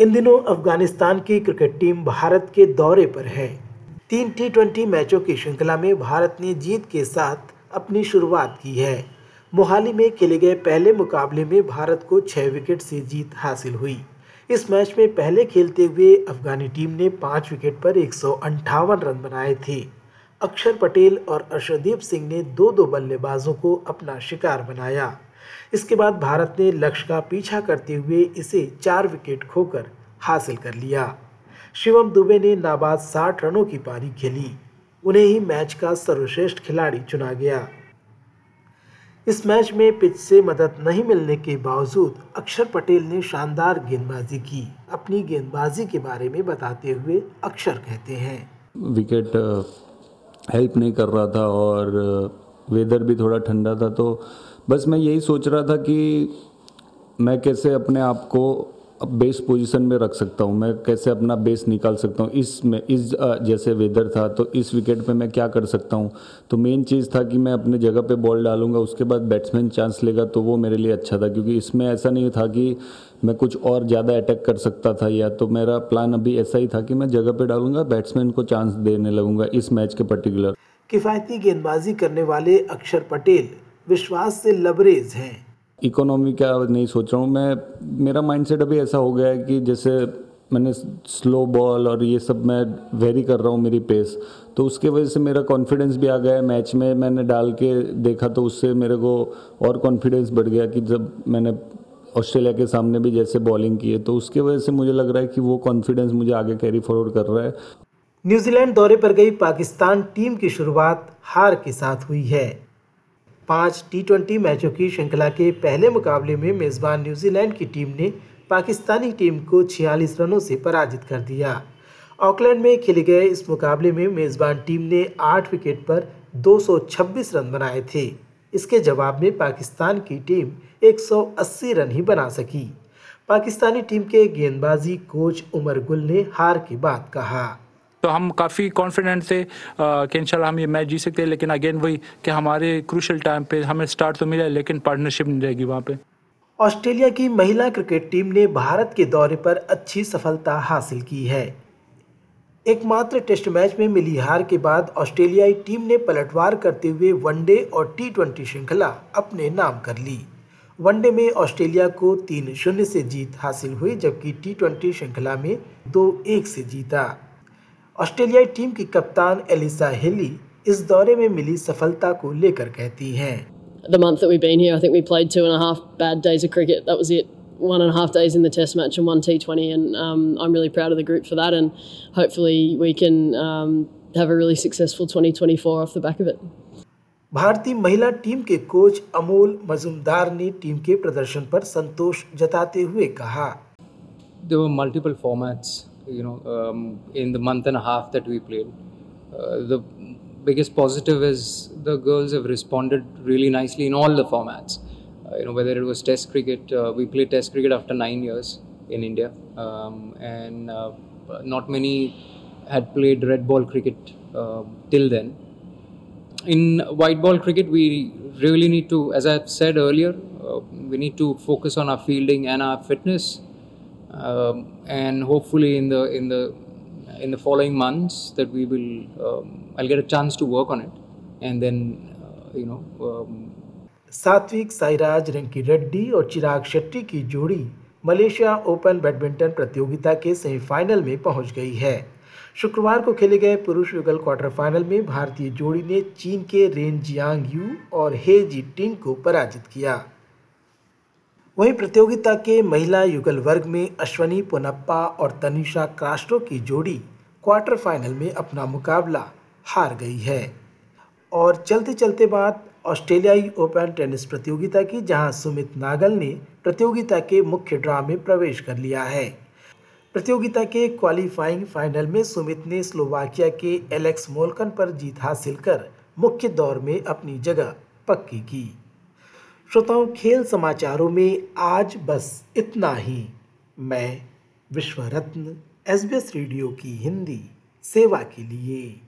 इन दिनों अफ़गानिस्तान की cricket team Bharat के दौरे पर है। तीन टी मैचों की श्रृंखला में भारत ने जीत के साथ अपनी शुरुआत की है। मोहाली में खेले गए पहले मुकाबले में भारत को छः विकेट से जीत हासिल हुई। इस मैच में पहले खेलते हुए अफगानी टीम ने पाँच विकेट पर एक रन बनाए थे। अक्षर पटेल और अर्षदीप सिंह ने दो दो बल्लेबाजों को अपना शिकार बनाया। इसके बाद भारत ने लक्ष्य का पीछा करते हुए इसे चार विकेट खोकर हासिल कर लिया। शिवम दुबे ने नाबाद साठ रनों की पारी खेली। उन्हें ही मैच का सर्वश्रेष्ठ खिलाड़ी चुना गया। इस मैच में पिच से मदद नहीं मिलने के बावजूद अक्षर पटेल ने शानदार गेंदबाजी की। अपनी गेंदबाजी के बारे में बताते हुए अक्षर कहते हैं। विकेट हेल्प नहीं कर रहा था और वेदर भी थोड़ा ठंडा था तो बस मैं यही सोच रहा था कि मैं कैसे अपने आप को बेस पोजीशन में रख सकता हूँ, मैं कैसे अपना बेस निकाल सकता हूँ। इस में, इस जैसे वेदर था तो इस विकेट पे मैं क्या कर सकता हूँ? तो मेन चीज़ था कि मैं अपने जगह पे बॉल डालूँगा, उसके बाद बैट्समैन चांस लेगा तो वो मेरे लिए अच्छा था, क्योंकि इसमें ऐसा नहीं था कि मैं कुछ और ज़्यादा अटैक कर सकता था, या तो मेरा प्लान अभी ऐसा ही था कि मैं जगह पर डालूँगा, बैट्समैन को चांस देने लगूँगा, इस मैच के पर्टिकुलर। किफ़ायती गेंदबाजी करने वाले अक्षर पटेल विश्वास से लबरेज हैं। इकोनॉमी का नहीं सोच रहा हूँ। मैं मेरा माइंडसेट अभी ऐसा हो गया है कि जैसे मैंने स्लो बॉल और ये सब मैं वेरी कर रहा हूँ मेरी पेस तो उसके वजह से मेरा कॉन्फिडेंस भी आ गया है। मैच में मैंने डाल के देखा तो उससे मेरे को और कॉन्फिडेंस बढ़ गया कि जब मैंने ऑस्ट्रेलिया के सामने भी जैसे बॉलिंग की है तो उसके वजह से मुझे लग रहा है कि वो कॉन्फिडेंस मुझे आगे कैरी फॉरवर्ड कर रहा है। न्यूजीलैंड दौरे पर गई पाकिस्तान टीम की शुरुआत हार के साथ हुई है। पाँच टी मैचों की श्रृंखला के पहले मुकाबले में मेज़बान न्यूजीलैंड की टीम ने पाकिस्तानी टीम को छियालीस रनों से पराजित कर दिया। ऑकलैंड में खेले गए इस मुकाबले में मेज़बान टीम ने आठ विकेट पर 226 रन बनाए थे। इसके जवाब में पाकिस्तान की टीम 180 रन ही बना सकी। पाकिस्तानी टीम के गेंदबाजी कोच उमर गुल ने हार की बात कहा। तो हम काफ़ी कॉन्फिडेंट थे कि इंशाल्लाह हम ये मैच जीत सकते हैं, लेकिन अगेन वही कि हमारे क्रूशल टाइम पे हमें स्टार्ट तो मिला, लेकिन पार्टनरशिप नहीं रहेगी वहाँ पे। ऑस्ट्रेलिया की महिला क्रिकेट टीम ने भारत के दौरे पर अच्छी सफलता हासिल की है। एकमात्र टेस्ट मैच में मिली हार के बाद ऑस्ट्रेलियाई टीम ने पलटवार करते हुए वनडे और टी श्रृंखला अपने नाम कर ली। वनडे में ऑस्ट्रेलिया को तीन शून्य से जीत हासिल हुई, जबकि टी श्रृंखला में दो एक से जीता। ऑस्ट्रेलियाई टीम की कप्तान एलिसा हेली इस दौरे में मिली सफलता को लेकर कहती हैं The month that we've been here, I think we played two and a half bad days of cricket. That was it. One and a half days in the Test match and one T20, and um, I'm really proud of the group for that. And hopefully, we can um, have a really successful 2024 off the back of it. भारतीय महिला team के coach Amol Majumdar ने team के प्रदर्शन पर संतोष जताते हुए कहा There were multiple formats you know, um, in the month and a half that we played. Uh, the biggest positive is the girls have responded really nicely in all the formats. Uh, you know, whether it was Test cricket, uh, we played Test cricket after nine years in India, um, and uh, not many had played red ball cricket uh, till then. In white ball cricket, we really need to, as I've said earlier, uh, we need to focus on our fielding and our fitness um, and hopefully in the in the in the following months that we will um, I'll get a chance to work on it. And then uh, you know um, Satwik Sairaj Rinki Reddy और चिराग शेट्टी की जोड़ी Malaysia open badminton प्रतियोगिता के semifinal में पहुँच गई है। शुक्रवार को खेले गए पुरुष युगल क्वार्टर फाइनल में भारतीय जोड़ी ने चीन के रेन जियांग यू और हे जी टिंग को पराजित किया। वहीं प्रतियोगिता के महिला युगल वर्ग में अश्वनी, पोनप्पा और तनिषा क्रास्टो की जोड़ी क्वार्टर फाइनल में अपना मुकाबला हार गई है। और चलते चलते बात ऑस्ट्रेलियाई ओपन टेनिस प्रतियोगिता की, जहाँ सुमित नागल ने प्रतियोगिता के मुख्य ड्रा में प्रवेश कर लिया है। प्रतियोगिता के क्वालिफाइंग फाइनल में सुमित ने स्लोवाकिया के एलेक्स मोलकन पर जीत हासिल कर मुख्य दौर में अपनी जगह पक्की की। श्रोताओं, खेल समाचारों में आज बस इतना ही। मैं विश्व रत्न एस रेडियो की हिंदी सेवा के लिए